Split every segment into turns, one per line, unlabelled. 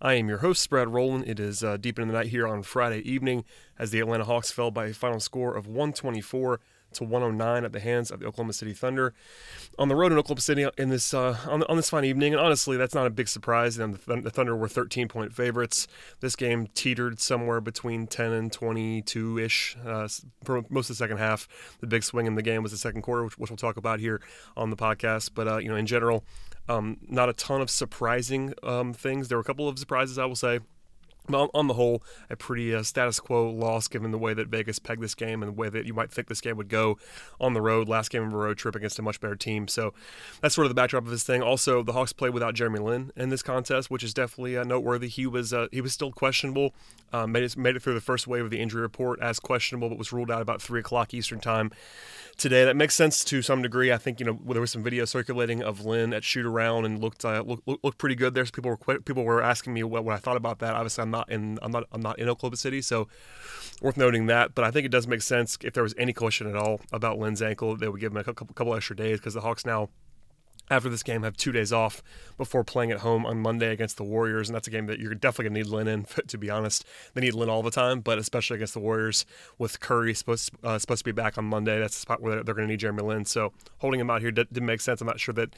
I am your host, Brad Rowland. It is uh, deep into the night here on Friday evening as the Atlanta Hawks fell by a final score of 124 to 109 at the hands of the Oklahoma City Thunder on the road in Oklahoma City in this uh, on, on, this fine evening. And honestly, that's not a big surprise. And the, the, Thunder were 13 point favorites. This game teetered somewhere between 10 and 22 ish uh, for most of the second half. The big swing in the game was the second quarter, which, which we'll talk about here on the podcast. But uh, you know, in general, um, not a ton of surprising um, things. There were a couple of surprises, I will say on the whole, a pretty uh, status quo loss given the way that Vegas pegged this game and the way that you might think this game would go on the road. Last game of a road trip against a much better team. So that's sort of the backdrop of this thing. Also, the Hawks played without Jeremy Lin in this contest, which is definitely uh, noteworthy. He was uh, he was still questionable. Uh, made it made it through the first wave of the injury report as questionable, but was ruled out about three o'clock Eastern time today. That makes sense to some degree. I think you know there was some video circulating of Lin at shoot around and looked uh, looked, looked pretty good. There's people were people were asking me what, what I thought about that. Obviously, I'm not in I'm not I'm not in Oklahoma City, so worth noting that. But I think it does make sense if there was any question at all about Lin's ankle, they would give him a couple, couple extra days because the Hawks now after this game have two days off before playing at home on Monday against the Warriors, and that's a game that you're definitely gonna need Lin in. To be honest, they need Lin all the time, but especially against the Warriors with Curry supposed uh, supposed to be back on Monday. That's the spot where they're gonna need Jeremy Lin. So holding him out here did, not make sense. I'm not sure that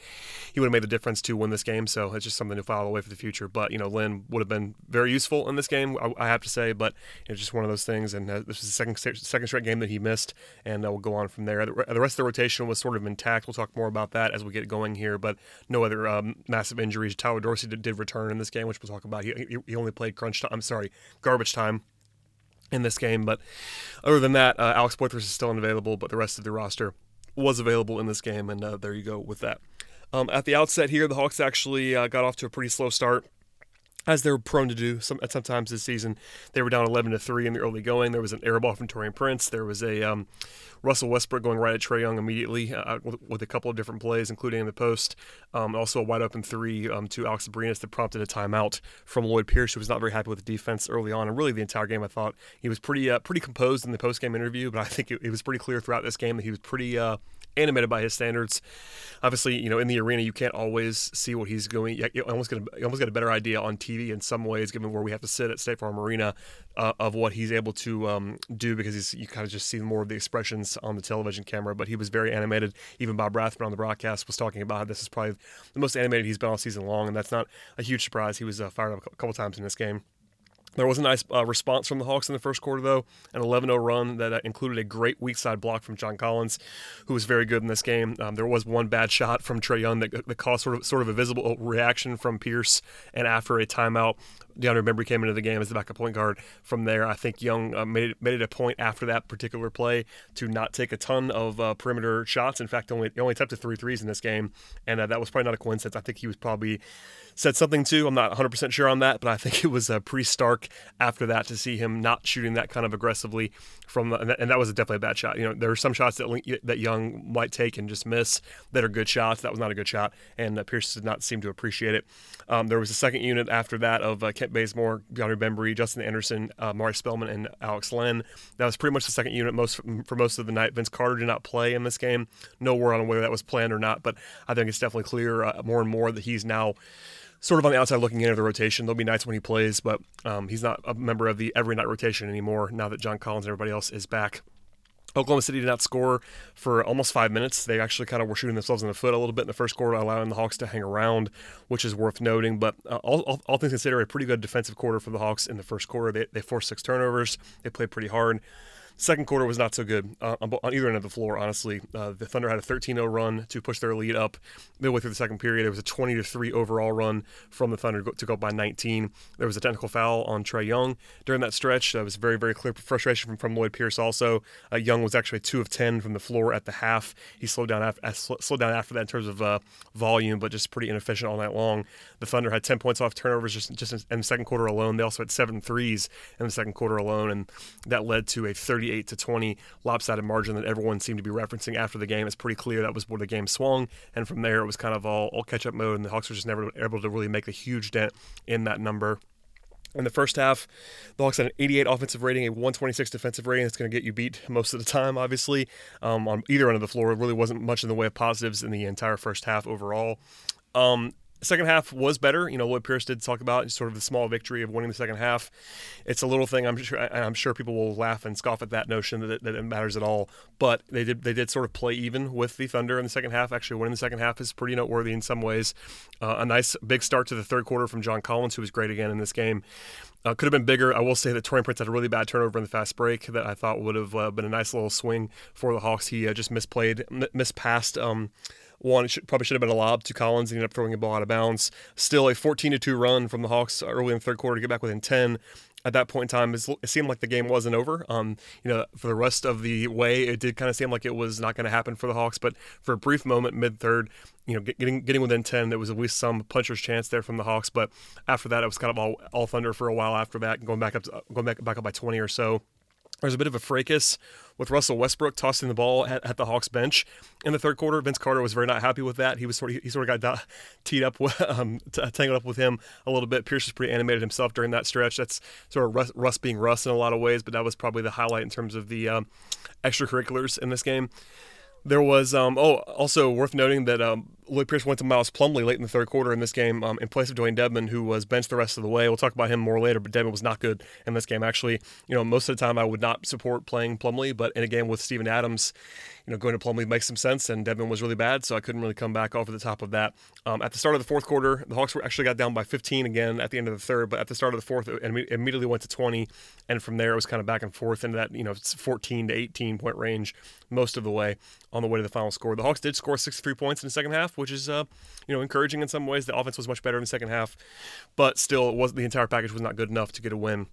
he would have made the difference to win this game. So it's just something to file away for the future. But you know, Lin would have been very useful in this game, I, I have to say. But it's just one of those things. And uh, this is the second second straight game that he missed, and uh, we'll go on from there. The, the rest of the rotation was sort of intact. We'll talk more about that as we get going here, but no other um, massive injuries. Tyler Dorsey did, did, return in this game, which we'll talk about. He, he only played crunch time. I'm sorry, garbage time in this game. But other than that, uh, Alex Poythress is still unavailable, but the rest of the roster was available in this game, and uh, there you go with that. Um, at the outset here, the Hawks actually uh, got off to a pretty slow start as they're prone to do some, sometimes this season. They were down 11 to 3 in the early going. There was an air ball from Taurean Prince. There was a um, Russell Westbrook going right at Trae Young immediately uh, with, with, a couple of different plays, including in the post. Um, also, a wide open three um, to Alex Abrines that prompted a timeout from Lloyd Pierce, who was not very happy with the defense early on. And really, the entire game, I thought he was pretty uh, pretty composed in the post game interview, but I think it, it, was pretty clear throughout this game that he was pretty. Uh, animated by his standards. Obviously, you know, in the arena, you can't always see what he's going. You almost get a, almost get a better idea on TV in some ways, given where we have to sit at State Farm Arena, uh, of what he's able to um, do because he's you kind of just see more of the expressions on the television camera. But he was very animated. Even Bob Rathbun on the broadcast was talking about how this is probably the most animated he's been all season long, and that's not a huge surprise. He was uh, fired up a couple times in this game. There was a nice uh, response from the Hawks in the first quarter, though, an 11 0 run that included a great weak side block from John Collins, who was very good in this game. Um, there was one bad shot from Trae Young that, that caused sort of, sort of a visible reaction from Pierce, and after a timeout, DeAndre Bembry came into the game as the backup point guard. From there, I think Young uh, made, it, made it a point after that particular play to not take a ton of uh, perimeter shots. In fact, only only attempted three threes in this game, and uh, that was probably not a coincidence. I think he was probably said something too. I'm not 100% sure on that, but I think it was uh, pretty stark after that to see him not shooting that kind of aggressively from, the, and that was definitely a bad shot. You know, there are some shots that that Young might take and just miss that are good shots. That was not a good shot, and uh, Pierce did not seem to appreciate it. Um, there was a second unit after that of uh, Kent Bazemore, DeAndre Bembry, Justin Anderson, uh, Mari Spellman, and Alex Len. That was pretty much the second unit most for most of the night. Vince Carter did not play in this game. No word on whether that was planned or not, but I think it's definitely clear uh, more and more that he's now sort of on the outside looking into the rotation. There'll be nights when he plays, but um, he's not a member of the every night rotation anymore now that John Collins and everybody else is back. Oklahoma City did not score for almost five minutes. They actually kind of were shooting themselves in the foot a little bit in the first quarter, allowing the Hawks to hang around, which is worth noting. But uh, all, all, all, things considered, a pretty good defensive quarter for the Hawks in the first quarter. They, they forced six turnovers. They played pretty hard. Second quarter was not so good uh, on, either end of the floor, honestly. Uh, the Thunder had a 13 0 run to push their lead up midway through the second period. There was a 20 3 overall run from the Thunder to go by 19. There was a technical foul on Trae Young during that stretch. That was very, very clear frustration from, from Lloyd Pierce also. Uh, Young was actually 2 of 10 from the floor at the half. He slowed down after, slowed down after that in terms of uh, volume, but just pretty inefficient all night long. The Thunder had 10 points off turnovers just, just in the second quarter alone. They also had seven threes in the second quarter alone, and that led to a 38 to 20 lopsided margin that everyone seemed to be referencing after the game. It's pretty clear that was where the game swung, and from there it was kind of all, all catch up mode, and the Hawks were just never able to really make a huge dent in that number. In the first half, the Hawks had an 88 offensive rating, a 126 defensive rating. That's going to get you beat most of the time, obviously. Um, on either end of the floor, it really wasn't much in the way of positives in the entire first half overall. Um, second half was better. You know, Lloyd Pierce did talk about sort of the small victory of winning the second half. It's a little thing. I'm sure. I'm sure people will laugh and scoff at that notion that it, that it matters at all. But they did. They did sort of play even with the Thunder in the second half. Actually, winning the second half is pretty noteworthy in some ways. Uh, a nice big start to the third quarter from John Collins, who was great again in this game. Uh, could have been bigger. I will say that Taurean Prince had a really bad turnover in the fast break that I thought would have uh, been a nice little swing for the Hawks. He uh, just misplayed, m- mispassed. Um, one should, probably should have been a lob to Collins. He ended up throwing a ball out of bounds. Still a 14 to 2 run from the Hawks early in the third quarter to get back within 10 at that point in time, it seemed like the game wasn't over. Um, you know, for the rest of the way, it did kind of seem like it was not going to happen for the Hawks. But for a brief moment, mid third, you know, getting getting within ten, there was at least some puncher's chance there from the Hawks. But after that, it was kind of all, all thunder for a while. After that, going back up, to, going back back up by twenty or so. There's a bit of a fracas with Russell Westbrook tossing the ball at, at, the Hawks bench in the third quarter. Vince Carter was very not happy with that. He was sort of he sort of got teed up, um, tangled up with him a little bit. Pierce was pretty animated himself during that stretch. That's sort of Russ, Russ being Russ in a lot of ways, but that was probably the highlight in terms of the um, extracurriculars in this game. There was um, oh also worth noting that um, Lloyd Pierce went to Miles Plumlee late in the third quarter in this game um, in place of Dewayne Dedmon, who was benched the rest of the way. We'll talk about him more later, but Dedmon was not good in this game. Actually, you know, most of the time I would not support playing Plumlee, but in a game with Steven Adams, you know, going to Plumlee makes some sense, and Dedmon was really bad, so I couldn't really come back over the top of that. Um, at the start of the fourth quarter, the Hawks were actually got down by 15 again at the end of the third, but at the start of the fourth, it immediately went to 20, and from there it was kind of back and forth into that you know 14 to 18 point range most of the way on the way to the final score. The Hawks did score 63 points in the second half, which is uh, you know encouraging in some ways. The offense was much better in the second half, but still, it was the entire package was not good enough to get a win.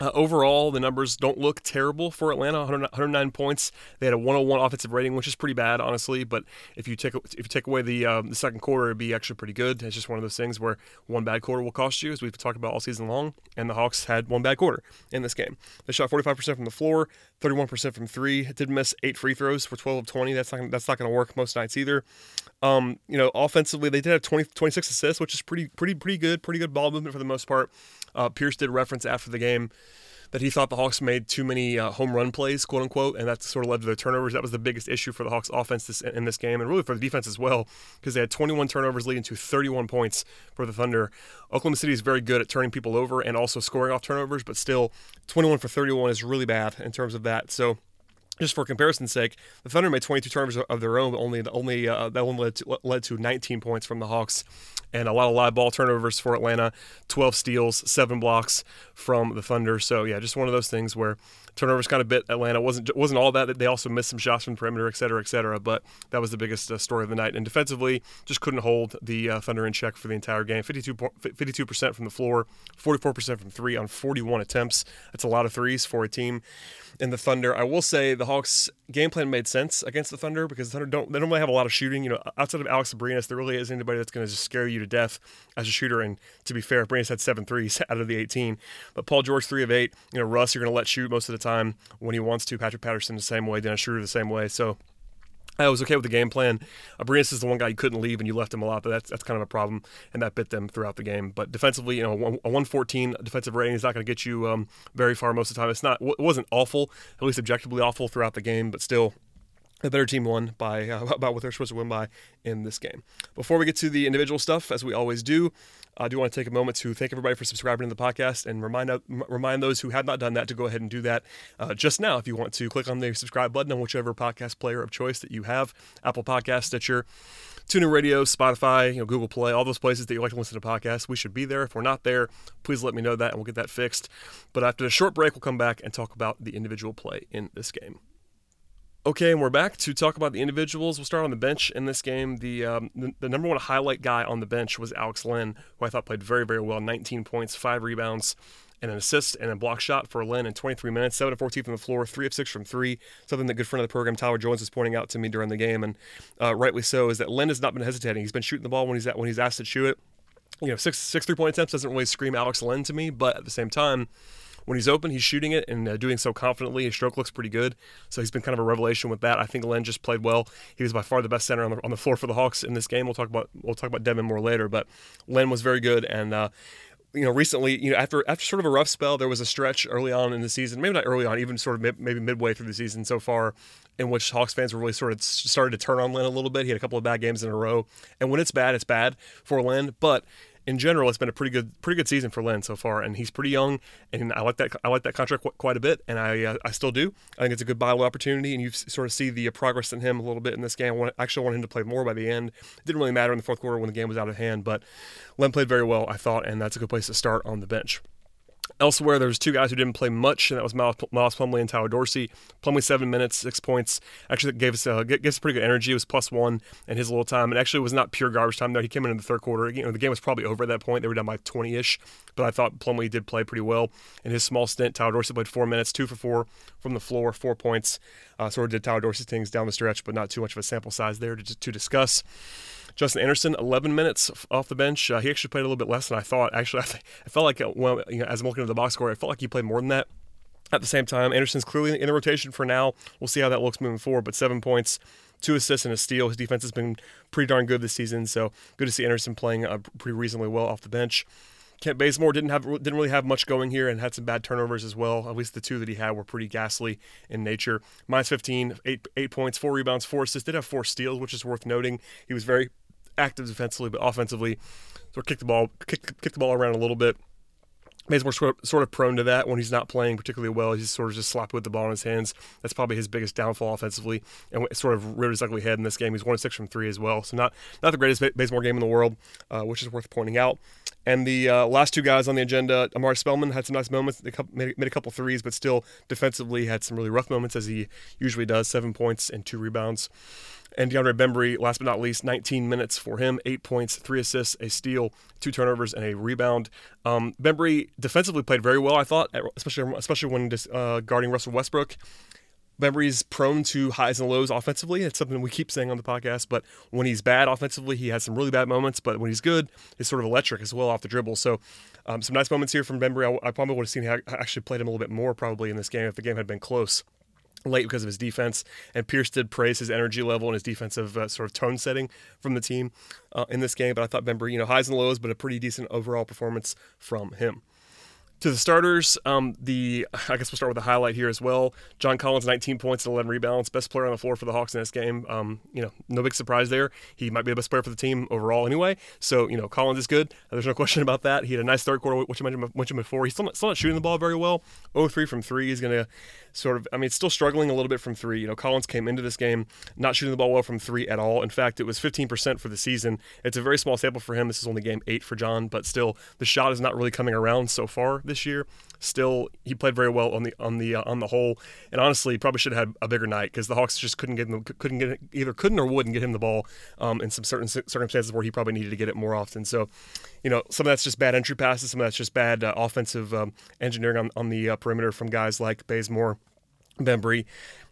Uh, overall, the numbers don't look terrible for Atlanta. 109 points. They had a 101 offensive rating, which is pretty bad, honestly. But if you take if you take away the um, the second quarter, it'd be actually pretty good. It's just one of those things where one bad quarter will cost you, as we've talked about all season long. And the Hawks had one bad quarter in this game. They shot 45% from the floor, 31% from three. Did miss eight free throws for 12 of 20. That's not that's not going to work most nights either. Um, you know, offensively, they did have 20, 26 assists, which is pretty pretty pretty good. Pretty good ball movement for the most part. Uh, Pierce did reference after the game that he thought the Hawks made too many uh, home run plays, quote unquote, and that sort of led to their turnovers. That was the biggest issue for the Hawks offense this, in this game, and really for the defense as well, because they had 21 turnovers leading to 31 points for the Thunder. Oklahoma City is very good at turning people over and also scoring off turnovers, but still, 21 for 31 is really bad in terms of that. So just for comparison's sake, the Thunder made 22 turnovers of their own, but only only uh, that one led to, led to 19 points from the Hawks, and a lot of live ball turnovers for Atlanta, 12 steals, seven blocks from the Thunder. So yeah, just one of those things where turnovers kind of bit Atlanta. wasn't wasn't all that. They also missed some shots from perimeter, et cetera, et cetera. But that was the biggest uh, story of the night. And defensively, just couldn't hold the uh, Thunder in check for the entire game. 52 percent from the floor, 44 percent from three on 41 attempts. That's a lot of threes for a team in the Thunder. I will say the Hawks' game plan made sense against the Thunder because the Thunder don't they don't really have a lot of shooting. You know, outside of Alex Abrines, there really isn't anybody that's going to just scare you to death as a shooter. And to be fair, Abrines had seven threes out of the 18. But Paul George three of eight. You know, Russ you're going to let shoot most of the time when he wants to. Patrick Patterson the same way. Dennis Schroeder the same way. So. I was okay with the game plan. Abrines is the one guy you couldn't leave, and you left him a lot, but that's that's kind of a problem, and that bit them throughout the game. But defensively, you know, a 114 defensive rating is not going to get you um, very far most of the time. It's not, it wasn't awful, at least objectively awful throughout the game, but still, the better team won by uh, about what they're supposed to win by in this game. Before we get to the individual stuff, as we always do, I do want to take a moment to thank everybody for subscribing to the podcast and remind remind those who have not done that to go ahead and do that uh, just now. If you want to click on the subscribe button on whichever podcast player of choice that you have, Apple Podcast, Stitcher TuneIn Radio, Spotify, you know, Google Play, all those places that you like to listen to podcasts. We should be there. If we're not there, please let me know that and we'll get that fixed. But after a short break, we'll come back and talk about the individual play in this game. Okay, and we're back to talk about the individuals. We'll start on the bench in this game. The, um, the, the number one highlight guy on the bench was Alex Len, who I thought played very very well. 19 points, five rebounds, and an assist and a block shot for Len in 23 minutes. Seven of 14 from the floor, three of six from three. Something that good friend of the program Tyler Jones was pointing out to me during the game, and uh, rightly so, is that Len has not been hesitating. He's been shooting the ball when he's at, when he's asked to shoot it. You know, six six three point attempts doesn't really scream Alex Len to me, but at the same time when he's open, he's shooting it and uh, doing so confidently. His stroke looks pretty good, so he's been kind of a revelation with that. I think Len just played well. He was by far the best center on the, on the floor for the Hawks in this game. We'll talk about we'll talk about Dedmon more later, but Len was very good and. Uh, you know, recently, you know, after after sort of a rough spell, there was a stretch early on in the season, maybe not early on, even sort of maybe midway through the season so far, in which Hawks fans were really sort of started to turn on Len a little bit. He had a couple of bad games in a row, and when it's bad, it's bad for Len. But in general, it's been a pretty good pretty good season for Len so far, and he's pretty young, and I like that I like that contract quite a bit, and I uh, I still do. I think it's a good buy low opportunity, and you sort of see the progress in him a little bit in this game. I want, actually want him to play more by the end. It didn't really matter in the fourth quarter when the game was out of hand, but Len played very well, I thought, and that's a good place to start on the bench. Elsewhere, there's two guys who didn't play much, and that was Miles, Plumlee and Tyler Dorsey. Plumlee seven minutes, six points. Actually, gave us uh, gave us pretty good energy. It was plus one in his little time, and actually it was not pure garbage time there. He came in in the third quarter. You know, the game was probably over at that point. They were down by 20ish, but I thought Plumlee did play pretty well in his small stint. Tyler Dorsey played four minutes, two for four from the floor, four points. Uh, sort of did Tyler Dorsey things down the stretch, but not too much of a sample size there to, to discuss. Justin Anderson, 11 minutes off the bench. Uh, he actually played a little bit less than I thought. Actually, I, th- I felt like uh, well, you know, as I'm looking at the box score, I felt like he played more than that. At the same time, Anderson's clearly in the rotation for now. We'll see how that looks moving forward. But seven points, two assists, and a steal. His defense has been pretty darn good this season. So good to see Anderson playing uh, pretty reasonably well off the bench. Kent Bazemore didn't have didn't really have much going here and had some bad turnovers as well. At least the two that he had were pretty ghastly in nature. Minus 15, eight, eight points, four rebounds, four assists. Did have four steals, which is worth noting. He was very active defensively, but offensively, sort of kick the ball, kick, kick the ball around a little bit. Bazemore sort of, sort of prone to that when he's not playing particularly well. He's sort of just slapped with the ball in his hands. That's probably his biggest downfall offensively, and sort of reared his ugly head in this game. He's one six from three as well, so not not the greatest Bazemore game in the world, uh, which is worth pointing out. And the uh, last two guys on the agenda, Omari Spellman had some nice moments, They made a couple threes, but still defensively had some really rough moments as he usually does. Seven points and two rebounds. And DeAndre Bembry, last but not least, 19 minutes for him, eight points, three assists, a steal, two turnovers, and a rebound. Um, Bembry defensively played very well, I thought, especially especially when uh, guarding Russell Westbrook. Bembry's prone to highs and lows offensively. It's something we keep saying on the podcast. But when he's bad offensively, he has some really bad moments. But when he's good, he's sort of electric as well off the dribble. So um, some nice moments here from Bembry. I, I probably would have seen him actually played him a little bit more probably in this game if the game had been close late because of his defense. And Pierce did praise his energy level and his defensive uh, sort of tone setting from the team uh, in this game. But I thought Bembry, you know, highs and lows, but a pretty decent overall performance from him. To the starters, um, the I guess we'll start with the highlight here as well. John Collins, 19 points and 11 rebounds, best player on the floor for the Hawks in this game. Um, you know, no big surprise there. He might be the best player for the team overall anyway. So you know, Collins is good. There's no question about that. He had a nice third quarter, which I mentioned, mentioned before. He's still not, still not shooting the ball very well. 0-3 from three. He's gonna sort of, I mean, still struggling a little bit from three. You know, Collins came into this game not shooting the ball well from three at all. In fact, it was 15% for the season. It's a very small sample for him. This is only game eight for John, but still, the shot is not really coming around so far this year. Still, he played very well on the on the uh, on the whole, and honestly, probably should have had a bigger night because the Hawks just couldn't get him, couldn't get either couldn't or wouldn't get him the ball um, in some certain circumstances where he probably needed to get it more often. So, you know, some of that's just bad entry passes, some of that's just bad uh, offensive um, engineering on, on the uh, perimeter from guys like Bazemore Bembry,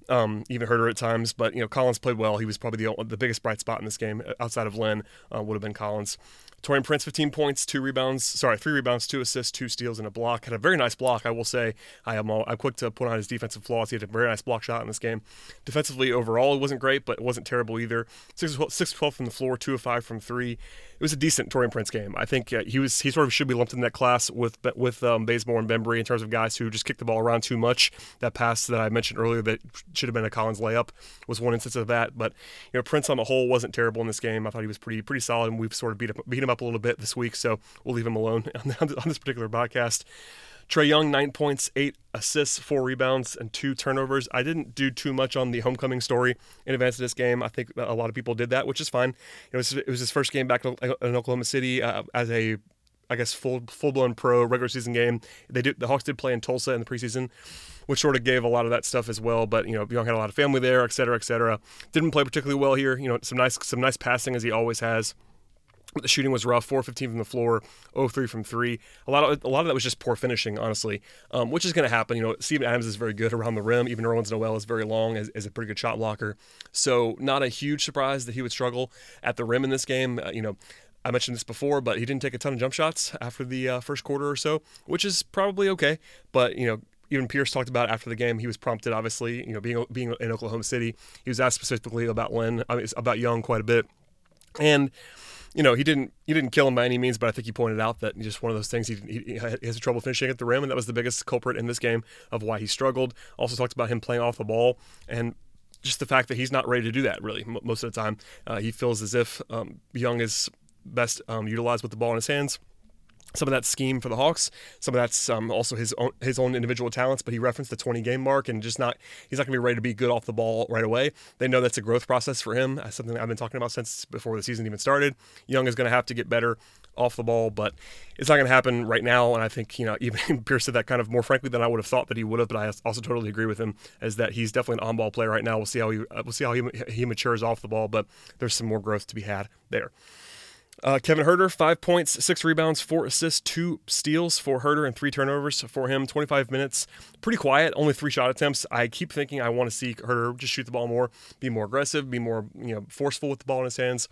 um, even Huerter at times. But you know, Collins played well. He was probably the the biggest bright spot in this game outside of Lynn Uh, would have been Collins. Taurean Prince, 15 points, two rebounds. Sorry, three rebounds, two assists, two steals, and a block. Had a very nice block, I will say. I am all, I'm quick to put on his defensive flaws. He had a very nice block shot in this game. Defensively, overall, it wasn't great, but it wasn't terrible either. 6 6 12 from the floor, 2 of 5 from 3 it was a decent Taurean Prince game. I think uh, he was he sort of should be lumped in that class with with um, and Bembry in terms of guys who just kick the ball around too much. That pass that I mentioned earlier that should have been a Collins layup was one instance of that. But you know Prince on the whole wasn't terrible in this game. I thought he was pretty pretty solid, and we've sort of beat up, beat him up a little bit this week. So we'll leave him alone on, on this particular podcast. Trae Young, nine points, eight assists, four rebounds, and two turnovers. I didn't do too much on the homecoming story in advance of this game. I think a lot of people did that, which is fine. It was, it was his first game back in Oklahoma City uh, as a I guess full full blown pro regular season game. They did the Hawks did play in Tulsa in the preseason, which sort of gave a lot of that stuff as well. But you know, Young had a lot of family there, et cetera, et cetera. Didn't play particularly well here. You know, some nice some nice passing as he always has. The shooting was rough, 4-15 from the floor, 0-3 from three. A lot of a lot of that was just poor finishing, honestly, um, which is going to happen. You know, Steven Adams is very good around the rim. Even Nerlens Noel is very long, is, a pretty good shot blocker. So not a huge surprise that he would struggle at the rim in this game. Uh, you know, I mentioned this before, but he didn't take a ton of jump shots after the uh, first quarter or so, which is probably okay. But you know, even Pierce talked about after the game. He was prompted, obviously, you know, being being in Oklahoma City. He was asked specifically about Len, I mean, about Young quite a bit, and you know, he didn't he didn't kill him by any means, but I think he pointed out that just one of those things. He, he, he has trouble finishing at the rim, and that was the biggest culprit in this game of why he struggled. Also talked about him playing off the ball and just the fact that he's not ready to do that really most of the time. Uh, he feels as if um, Young is best um, utilized with the ball in his hands. Some of that scheme for the Hawks, some of that's um, also his own his own individual talents. But he referenced the 20 game mark and just not he's not going to be ready to be good off the ball right away. They know that's a growth process for him. That's something I've been talking about since before the season even started. Young is going to have to get better off the ball, but it's not going to happen right now. And I think you know even Pierce said that kind of more frankly than I would have thought that he would have. But I also totally agree with him as that he's definitely an on ball player right now. We'll see how he uh, we'll see how he he matures off the ball, but there's some more growth to be had there. Uh, Kevin Huerter, five points, six rebounds, four assists, two steals for Huerter, and three turnovers for him. 25 minutes, pretty quiet, only three shot attempts. I keep thinking I want to see Huerter just shoot the ball more, be more aggressive, be more you know forceful with the ball in his hands.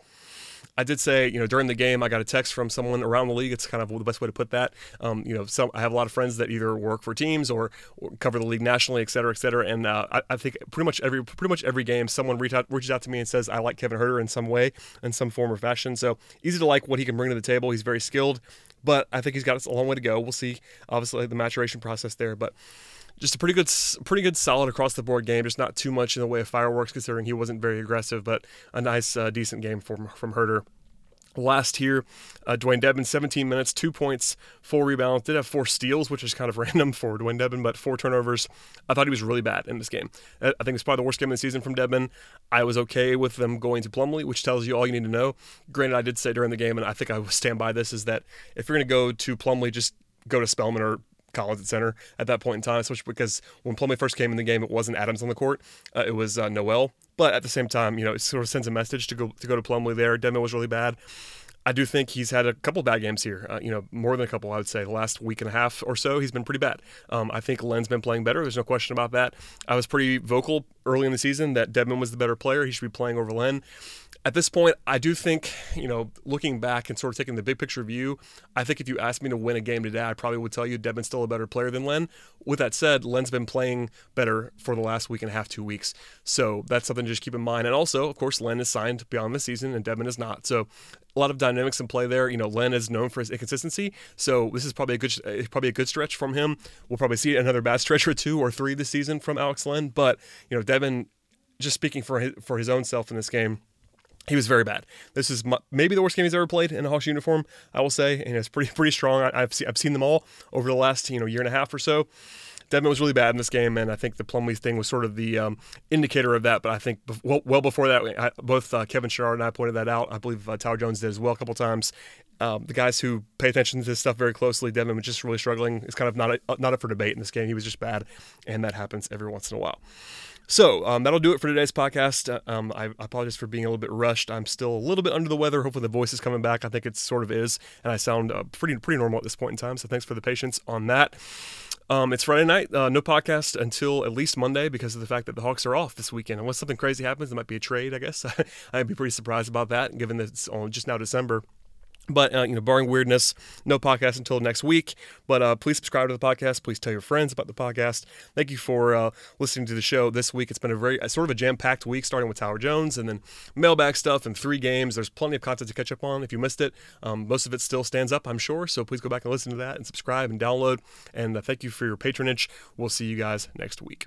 I did say, you know, during the game, I got a text from someone around the league. It's kind of the best way to put that. Um, you know, some I have a lot of friends that either work for teams or, or cover the league nationally, et cetera, et cetera. And uh, I, I, think pretty much every pretty much every game, someone reach out, reaches out to me and says I like Kevin Huerter in some way, in some form or fashion. So easy to like what he can bring to the table. He's very skilled, but I think he's got a long way to go. We'll see. Obviously, the maturation process there, but just a pretty good, pretty good, solid across the board game. Just not too much in the way of fireworks, considering he wasn't very aggressive, but a nice, uh, decent game from from Huerter. Last here, uh, Dewayne Dedmon, 17 minutes, two points, four rebounds. Did have four steals, which is kind of random for Dewayne Dedmon, but four turnovers. I thought he was really bad in this game. I think it's probably the worst game of the season from Dedmon. I was okay with them going to Plumlee, which tells you all you need to know. Granted, I did say during the game, and I think I stand by this, is that if you're going to go to Plumlee, just go to Spellman or Collins at center at that point in time, especially because when Plumlee first came in the game, it wasn't Adams on the court, uh, it was uh, Noel. But at the same time, you know, it sort of sends a message to go to go to Plumlee there. Dedmon was really bad. I do think he's had a couple bad games here. Uh, you know, more than a couple, I would say. The last week and a half or so, he's been pretty bad. Um, I think Len's been playing better. There's no question about that. I was pretty vocal early in the season that Dedmon was the better player. He should be playing over Len at this point, I do think, you know, looking back and sort of taking the big picture view, I think if you asked me to win a game today, I probably would tell you Dedmon's still a better player than Len. With that said, Len's been playing better for the last week and a half, two weeks. So that's something to just keep in mind. And also, of course, Len is signed beyond the season and Dedmon is not. So a lot of dynamics in play there. You know, Len is known for his inconsistency, so this is probably a good eh, probably a good stretch from him. We'll probably see another bad stretch or two or three this season from Alex Len. But you know, Dedmon, just speaking for his, for his own self in this game he was very bad. This is maybe the worst game he's ever played in a Hawks uniform. I will say, and it's pretty pretty strong. I, have seen, I've seen them all over the last you know year and a half or so. Dedmon was really bad in this game, and I think the Plumlee thing was sort of the um, indicator of that. But I think well, well before that, I, both uh, Kevin Chouinard and I pointed that out. I believe uh, Tyler Jones did as well a couple times. Um, the guys who pay attention to this stuff very closely, Dedmon was just really struggling. It's kind of not a, not up for debate in this game. He was just bad, and that happens every once in a while. So um, that'll do it for today's podcast. Uh, um, I, I, apologize for being a little bit rushed. I'm still a little bit under the weather. Hopefully the voice is coming back. I think it sort of is, and I sound uh, pretty pretty normal at this point in time. So thanks for the patience on that. Um, it's Friday night. Uh, no podcast until at least Monday because of the fact that the Hawks are off this weekend. Unless something crazy happens, it might be a trade. I guess I'd be pretty surprised about that, given that it's just now December. But uh, you know, barring weirdness, no podcast until next week. But uh, please subscribe to the podcast. Please tell your friends about the podcast. Thank you for uh, listening to the show this week. It's been a very sort of a jam-packed week, starting with Tyler Jones and then mailbag stuff and three games. There's plenty of content to catch up on. If you missed it, um, most of it still stands up, I'm sure. So please go back and listen to that and subscribe and download. And uh, thank you for your patronage. We'll see you guys next week.